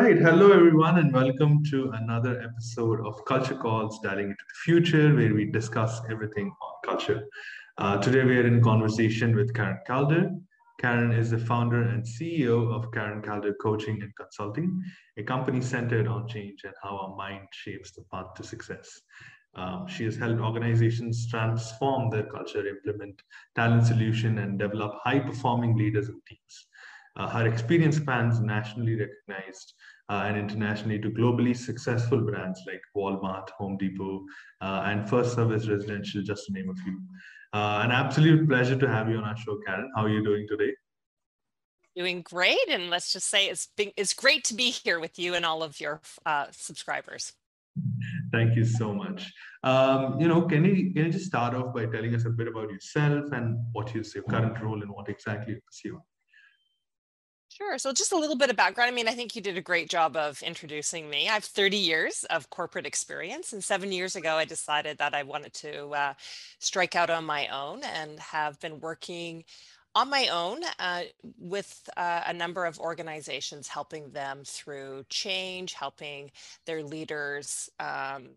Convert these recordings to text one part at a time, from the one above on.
Right. Hello, everyone, and welcome to another episode of Culture Calls, dialing into the future, where we discuss everything on culture. Uh, today, we are in conversation with Karen Calder. Karen is the founder and CEO of Karen Calder Coaching and Consulting, a company centered on change and how our mind shapes the path to success. Um, she has helped organizations transform their culture, implement talent solution, and develop high performing leaders and teams. Uh, her experience spans nationally recognized uh, and internationally to globally successful brands like Walmart, Home Depot, uh, and First Service Residential, just to name a few. An absolute pleasure to have you on our show, Karen. How are you doing today? Doing great, and let's just say it's been, it's great to be here with you and all of your uh, subscribers. Thank you so much. Um, you know, can you can you just start off by telling us a bit about yourself and what is your current role and what exactly you pursue? Sure. So, just a little bit of background. I mean, I think you did a great job of introducing me. I have 30 years of corporate experience, and seven years ago, I decided that I wanted to uh, strike out on my own and have been working on my own uh, with uh, a number of organizations, helping them through change, helping their leaders um,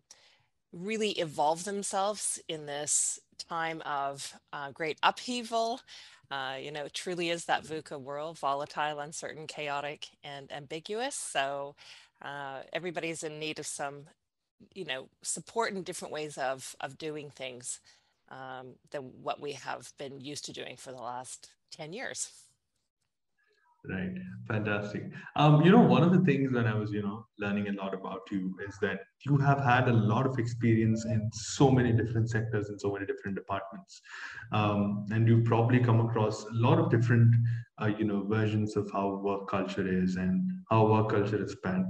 really evolve themselves in this time of uh, great upheaval. Uh, you know, truly is that VUCA world, volatile, uncertain, chaotic, and ambiguous. So uh, everybody's in need of some, you know, support in different ways of of doing things um, than what we have been used to doing for the last 10 years. Right. Fantastic. Um, you know, one of the things that I was, you know, learning a lot about you is that you have had a lot of experience in so many different sectors and so many different departments. Um, and you've probably come across a lot of different, uh, you know, versions of how work culture is and how work culture is spanned.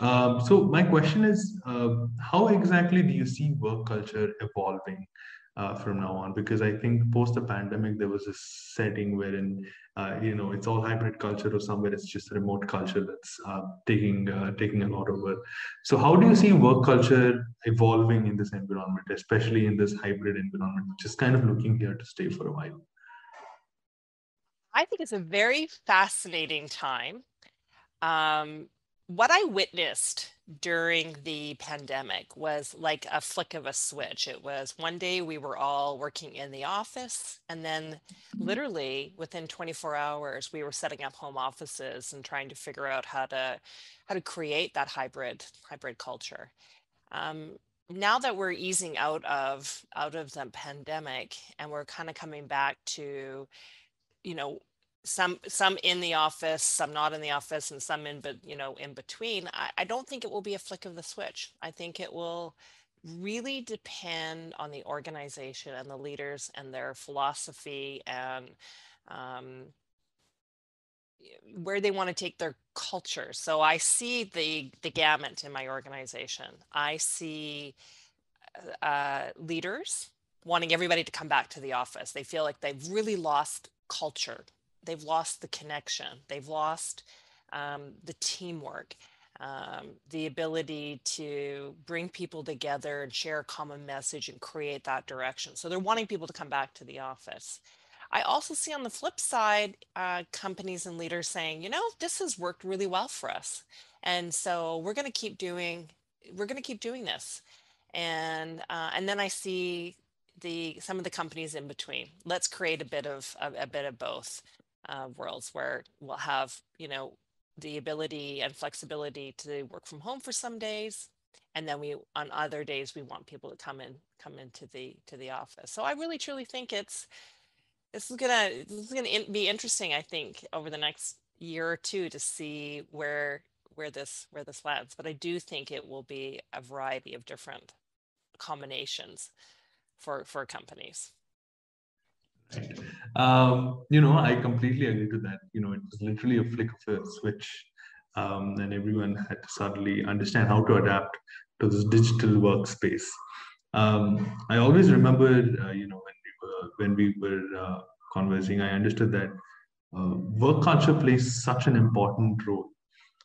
Um, so my question is, uh, how exactly do you see work culture evolving uh, from now on? Because i think post the pandemic there was a setting wherein uh, you know it's all hybrid culture or somewhere it's just remote culture that's uh, taking uh, taking a lot over so how do you see work culture evolving in this environment especially in this hybrid environment which is kind of looking here to stay for a while? I think it's a very fascinating time. Um, what i witnessed during the pandemic was like a flick of a switch. It was one day we were all working in the office, and then literally within 24 hours, we were setting up home offices and trying to figure out how to how to create that hybrid hybrid culture. Um, now that we're easing out of out of the pandemic and we're kind of coming back to you know some some in the office some not in the office and some in but you know in between I, I don't think it will be a flick of the switch. I think it will really depend on the organization and the leaders and their philosophy and um, where they want to take their culture. So i see the the gamut in my organization. I see uh, leaders wanting everybody to come back to the office. They feel like they've really lost culture they've lost the connection. They've lost um, the teamwork um, the ability to bring people together and share a common message and create that direction. So they're wanting people to come back to the office. I also see on the flip side uh, companies and leaders saying you know this has worked really well for us and so we're going to keep doing we're going to keep doing this. And uh, and then i see the some of the companies in between. Let's create a bit of a, a bit of both uh, worlds where we'll have, you know, the ability and flexibility to work from home for some days and then we on other days we want people to come in come into the to the office so i really truly think it's this is gonna this is gonna be interesting i think over the next year or two to see where where this where this lands but i do think it will be a variety of different combinations for for companies. Um, you know, I completely agree to that. You know, it was literally a flick of a switch, um, and everyone had to suddenly understand how to adapt to this digital workspace. Um, I always remember, uh, you know, when we were when we were uh, conversing, I understood that uh, work culture plays such an important role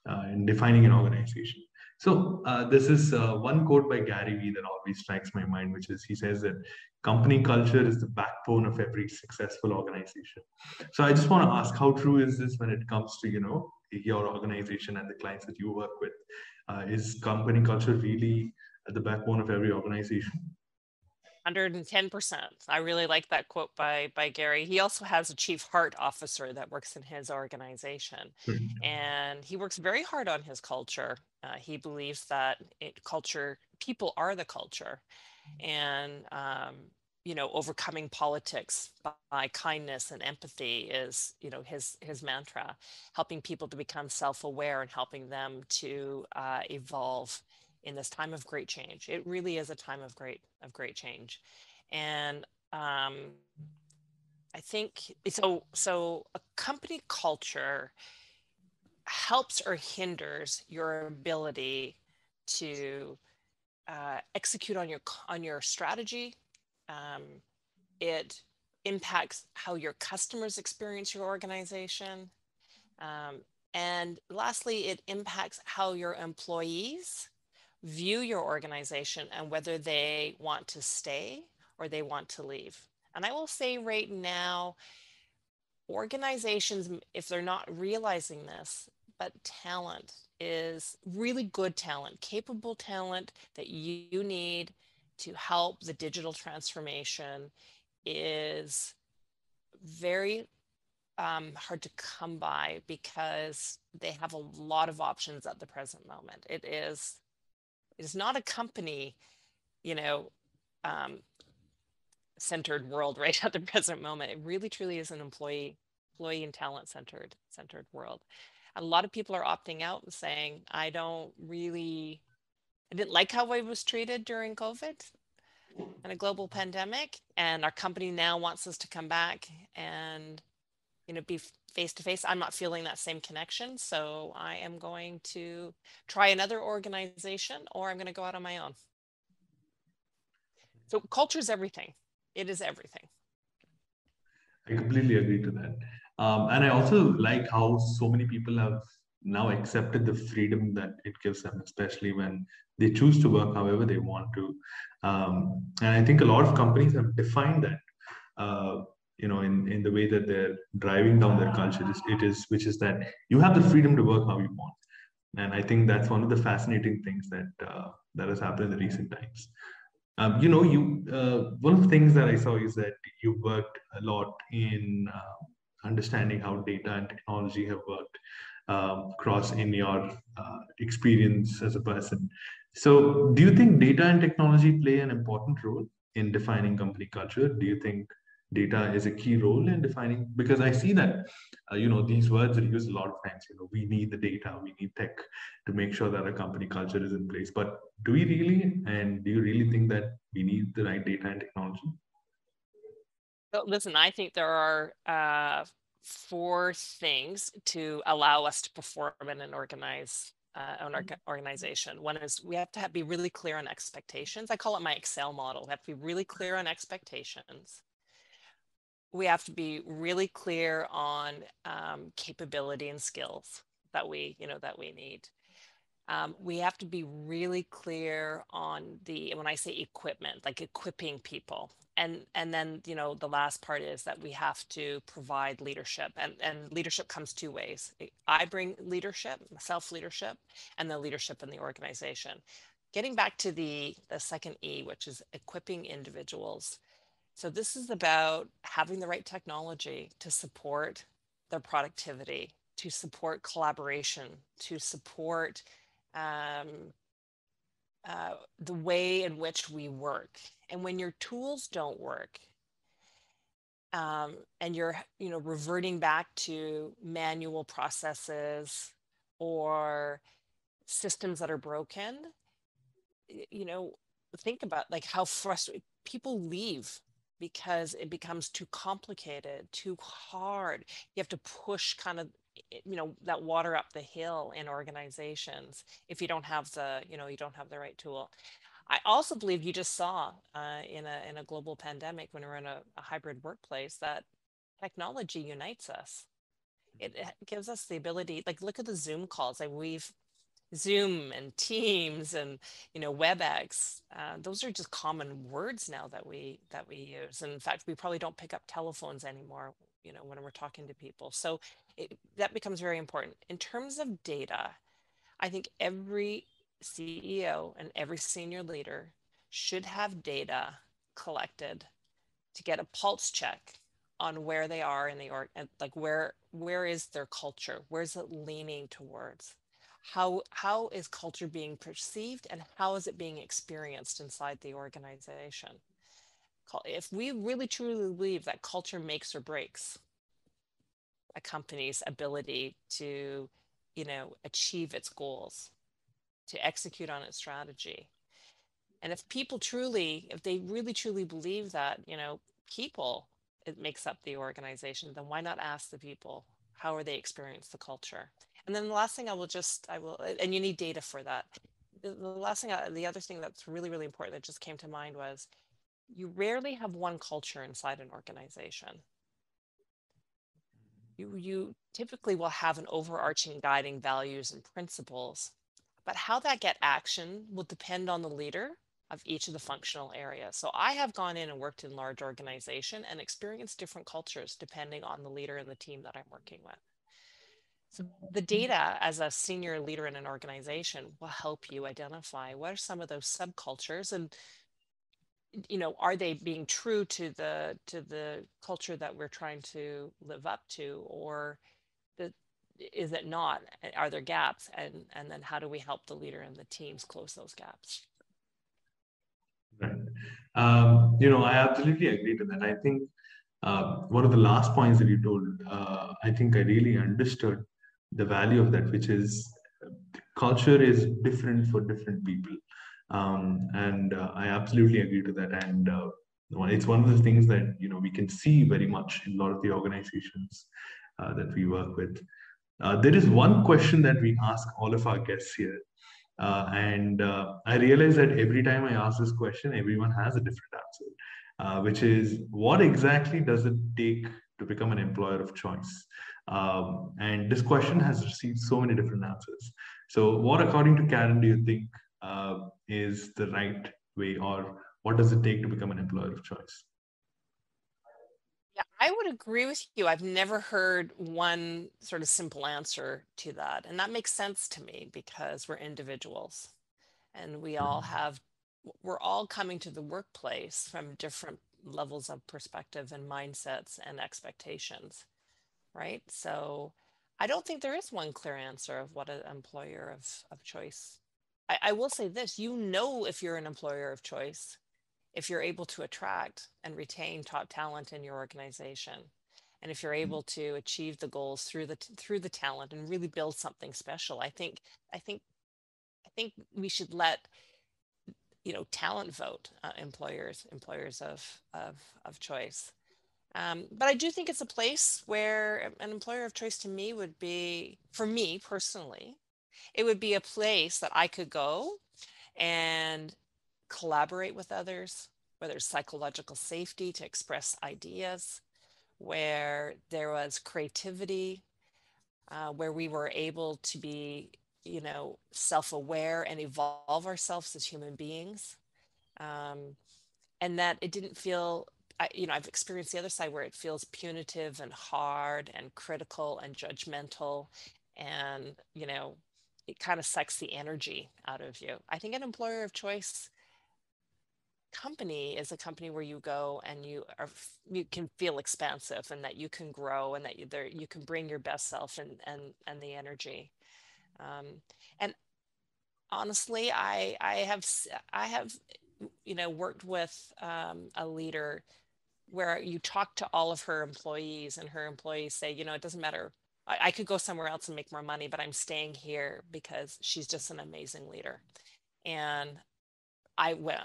uh, in defining an organization. So uh, this is uh, one quote by Gary Vee that always strikes my mind, which is he says that company culture is the backbone of every successful organization. So I just want to ask, how true is this when it comes to you know your organization and the clients that you work with? Uh, is company culture really at the backbone of every organization? 110%. I really like that quote by by Gary. He also has a chief heart officer that works in his organization. Mm-hmm. And he works very hard on his culture. Uh, he believes that it, culture people are the culture. And um, you know, overcoming politics by kindness and empathy is, you know, his his mantra, helping people to become self-aware and helping them to uh, evolve in this time of great change. It really is a time of great of great change, and um, I think so. So a company culture helps or hinders your ability to uh, execute on your on your strategy. Um, it impacts how your customers experience your organization. Um, and lastly, it impacts how your employees view your organization and whether they want to stay or they want to leave. And I will say right now, organizations, if they're not realizing this, but talent is really good talent, capable talent that you need to help the digital transformation is very um, hard to come by because they have a lot of options at the present moment. It is it is not a company, you know, um, centered world right at the present moment. It really truly is an employee, employee and talent centered centered world. A lot of people are opting out and saying, I don't really, I didn't like how I was treated during COVID and a global pandemic. And our company now wants us to come back and, you know, be face to face, I'm not feeling that same connection. So I am going to try another organization or I'm going to go out on my own. So culture is everything. It is everything. I completely agree to that. Um, and I also like how so many people have now accepted the freedom that it gives them, especially when they choose to work however they want to. Um, and I think a lot of companies have defined that. Uh, you know in in the way that they're driving down their culture it is which is that you have the freedom to work how you want and i think that's one of the fascinating things that uh, that has happened in the recent times um, you know you uh, one of the things that i saw is that you worked a lot in uh, understanding how data and technology have worked um, across in your uh, experience as a person. So do you think data and technology play an important role in defining company culture? Do you think data is a key role in defining? Because i see that uh, you know these words are used a lot of times you know we need the data we need tech to make sure that our company culture is in place. But do we really and do you really think that we need the right data and technology listen i think there are uh, four things to allow us to perform in an organized uh, an organization. One is we have to have, be really clear on expectations. I call it my Excel model. We have to be really clear on expectations we have to be really clear on um, capability and skills that we you know that we need um, we have to be really clear on the when i say equipment like equipping people. And and then you know the last part is that we have to provide leadership and and leadership comes two ways. I bring leadership self leadership and the leadership in the organization. Getting back to the the second e which is equipping individuals. So this is about having the right technology to support their productivity, to support collaboration, to support um, uh, the way in which we work. And when your tools don't work, um, and you're you know reverting back to manual processes or systems that are broken you know think about like how frustrated people leave because it becomes too complicated, too hard. You have to push kind of you know that water up the hill in organizations if you don't have the you know you don't have the right tool i also believe you just saw uh, in a in a global pandemic when we're in a, a hybrid workplace that technology unites us it, it, gives us the ability like look at the zoom calls like we've Zoom and Teams and you know WebEx. Uh, those are just common words now that we that we use. And in fact, we probably don't pick up telephones anymore. You know when we're talking to people. So it, that becomes very important in terms of data. I think every CEO and every senior leader should have data collected to get a pulse check on where they are in the org like where where is their culture where's it leaning towards how how is culture being perceived and how is it being experienced inside the organization if we really truly believe that culture makes or breaks a company's ability to you know achieve its goals to execute on its strategy and if people truly if they really truly believe that you know people it makes up the organization, then why not ask the people how are they experience the culture? And then the last thing I will just I will and you need data for that. The, last thing, I, the other thing that's really really important that just came to mind was you rarely have one culture inside an organization. You you typically will have an overarching guiding values and principles, but how that get action will depend on the leader of each of the functional areas. So I have gone in and worked in large organization and experienced different cultures depending on the leader and the team that I'm working with. So the mm-hmm. data as a senior leader in an organization will help you identify what are some of those subcultures and you know are they being true to the to the culture that we're trying to live up to or the is it not are there gaps and and then how do we help the leader and the teams close those gaps Right. Um, you know, I absolutely agree to that. I think uh, one of the last points that you told, uh, I think I really understood the value of that, which is culture is different for different people. Um, and uh, I absolutely agree to that. And uh, it's one of the things that, you know, we can see very much in a lot of the organizations uh, that we work with. Uh, there is one question that we ask all of our guests here, uh, and uh, I realize that every time I ask this question, everyone has a different answer, which is what exactly does it take to become an employer of choice? Um, and this question has received so many different answers. So, what, according to Karen, do you think uh, is the right way, or what does it take to become an employer of choice? Yeah, I would agree with you. I've never heard one sort of simple answer to that. And that makes sense to me because we're individuals and we all mm-hmm. have, we're all coming to the workplace from different levels of perspective and mindsets and expectations, right? So I don't think there is one clear answer of what an employer of, of choice. I, I will say this you know, if you're an employer of choice if you're able to attract and retain top talent in your organization and if you're mm-hmm. able to achieve the goals through the through the talent and really build something special i think i think i think we should let you know talent vote uh, employers employers of of of choice um, but i do think it's a place where an employer of choice to me would be for me personally it would be a place that i could go and collaborate with others, where there's psychological safety to express ideas, where there was creativity, uh, where we were able to be, you know, self-aware and evolve ourselves as human beings, um, and that it didn't feel. I, you know, I've experienced the other side where it feels punitive and hard and critical and judgmental, and you know, it kind of sucks the energy out of you. I think an employer of choice company is a company where you go and you are you can feel expansive and that you can grow and that you there you can bring your best self and and and the energy um, and honestly i i have i have you know worked with um, a leader where you talk to all of her employees and her employees say you know it doesn't matter I, I could go somewhere else and make more money but i'm staying here because she's just an amazing leader and I went,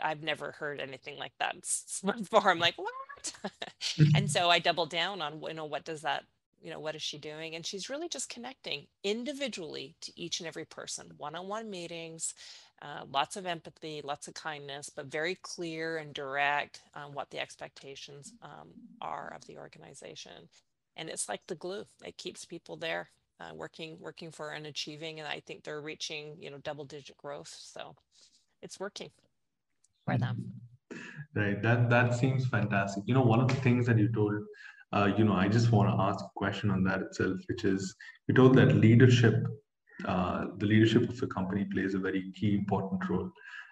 I've never heard anything like that before. I'm like, what? and so I doubled down on, you know, what does that, you know, what is she doing? And she's really just connecting individually to each and every person, one on one meetings, uh, lots of empathy, lots of kindness, but very clear and direct on what the expectations um, are of the organization. And it's like the glue, it keeps people there uh, working working for and achieving, and I think they're reaching you know double digit growth. So it's working for them. Right. That that seems fantastic. You know, one of the things that you told, uh, you know, I just want to ask a question on that itself, which is you told that leadership, uh, the leadership of the company plays a very key important role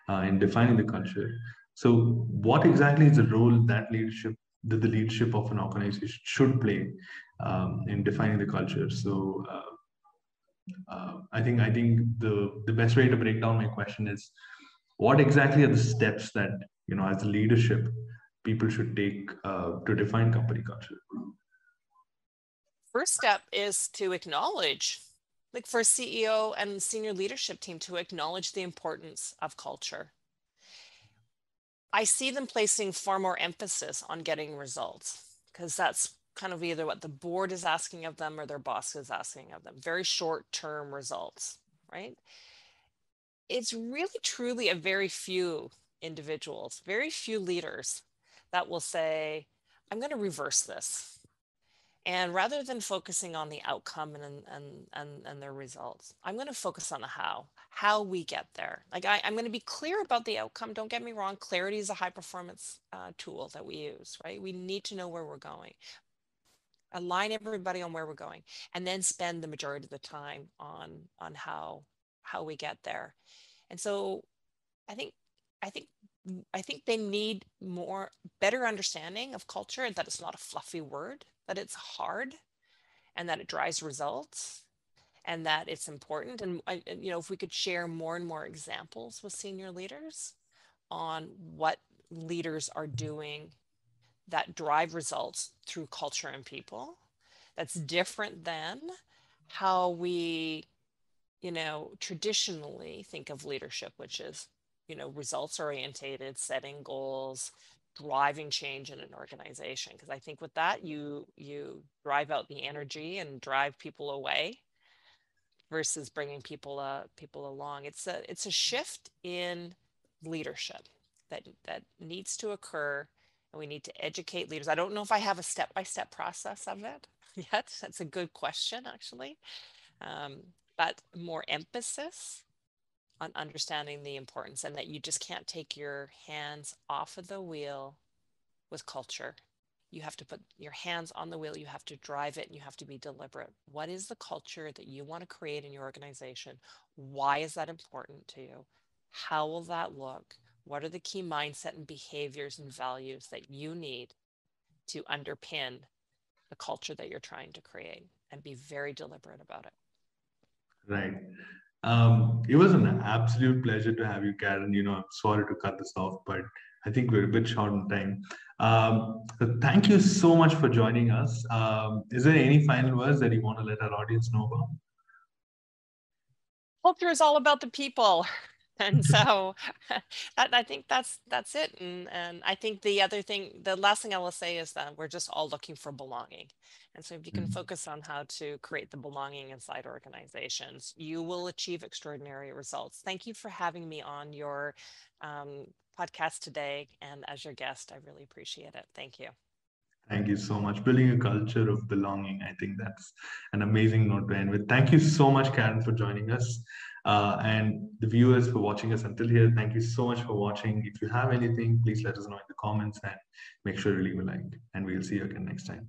uh, in defining the culture. So, what exactly is the role that leadership that the leadership of an organization should play um, in defining the culture? So, uh, uh, I think I think the the best way to break down my question is, what exactly are the steps that you know as a leadership people should take uh, to define company culture? First step is to acknowledge like for a CEO and senior leadership team to acknowledge the importance of culture I see them placing far more emphasis on getting results because that's kind of either what the board is asking of them or their boss is asking of them. Very short term results, right? It's really truly a very few individuals, very few leaders that will say, I'm going to reverse this. And rather than focusing on the outcome and, and, and, and their results, I'm going to focus on the how, how we get there. Like I, am going to be clear about the outcome. Don't get me wrong. Clarity is a high performance uh, tool that we use, right? We need to know where we're going. Align everybody on where we're going and then spend the majority of the time on, on how, how we get there. And so I think, I think I think they need more better understanding of culture and that it's not a fluffy word that it's hard and that it drives results and that it's important. And, you know, if we could share more and more examples with senior leaders on what leaders are doing that drive results through culture and people, that's different than how we, you know, traditionally think of leadership, which is, you know, results orientated, setting goals, driving change in an organization because i think with that you you drive out the energy and drive people away versus bringing people uh people along. It's a it's a shift in leadership that that needs to occur and we need to educate leaders. I don't know if i have a step-by-step process of it yet. That's a good question actually. Um, but more emphasis on understanding the importance and that you just can't take your hands off of the wheel with culture. You have to put your hands on the wheel, you have to drive it, and you have to be deliberate. What is the culture that you want to create in your organization? Why is that important to you? How will that look? What are the key mindset and behaviors and values that you need to underpin the culture that you're trying to create and be very deliberate about it? Right. Um, it was an absolute pleasure to have you, Karen. You know, I'm sorry to cut this off, but I think we're a bit short on time. Um, so thank you so much for joining us. Um, is there any final words that you want to let our audience know about? Culture is all about the people. and so I think that's that's it. And and I think the other thing, the last thing I will say is that we're just all looking for belonging. And so if you can mm-hmm. focus on how to create the belonging inside organizations, you will achieve extraordinary results. Thank you for having me on your um, podcast today and as your guest. I really appreciate it. Thank you. Thank you so much. Building a culture of belonging. I think that's an amazing note to end with. Thank you so much, Karen, for joining us. Uh, and the viewers for watching us until here, thank you so much for watching. If you have anything, please let us know in the comments and make sure to leave a like. And we'll see you again next time.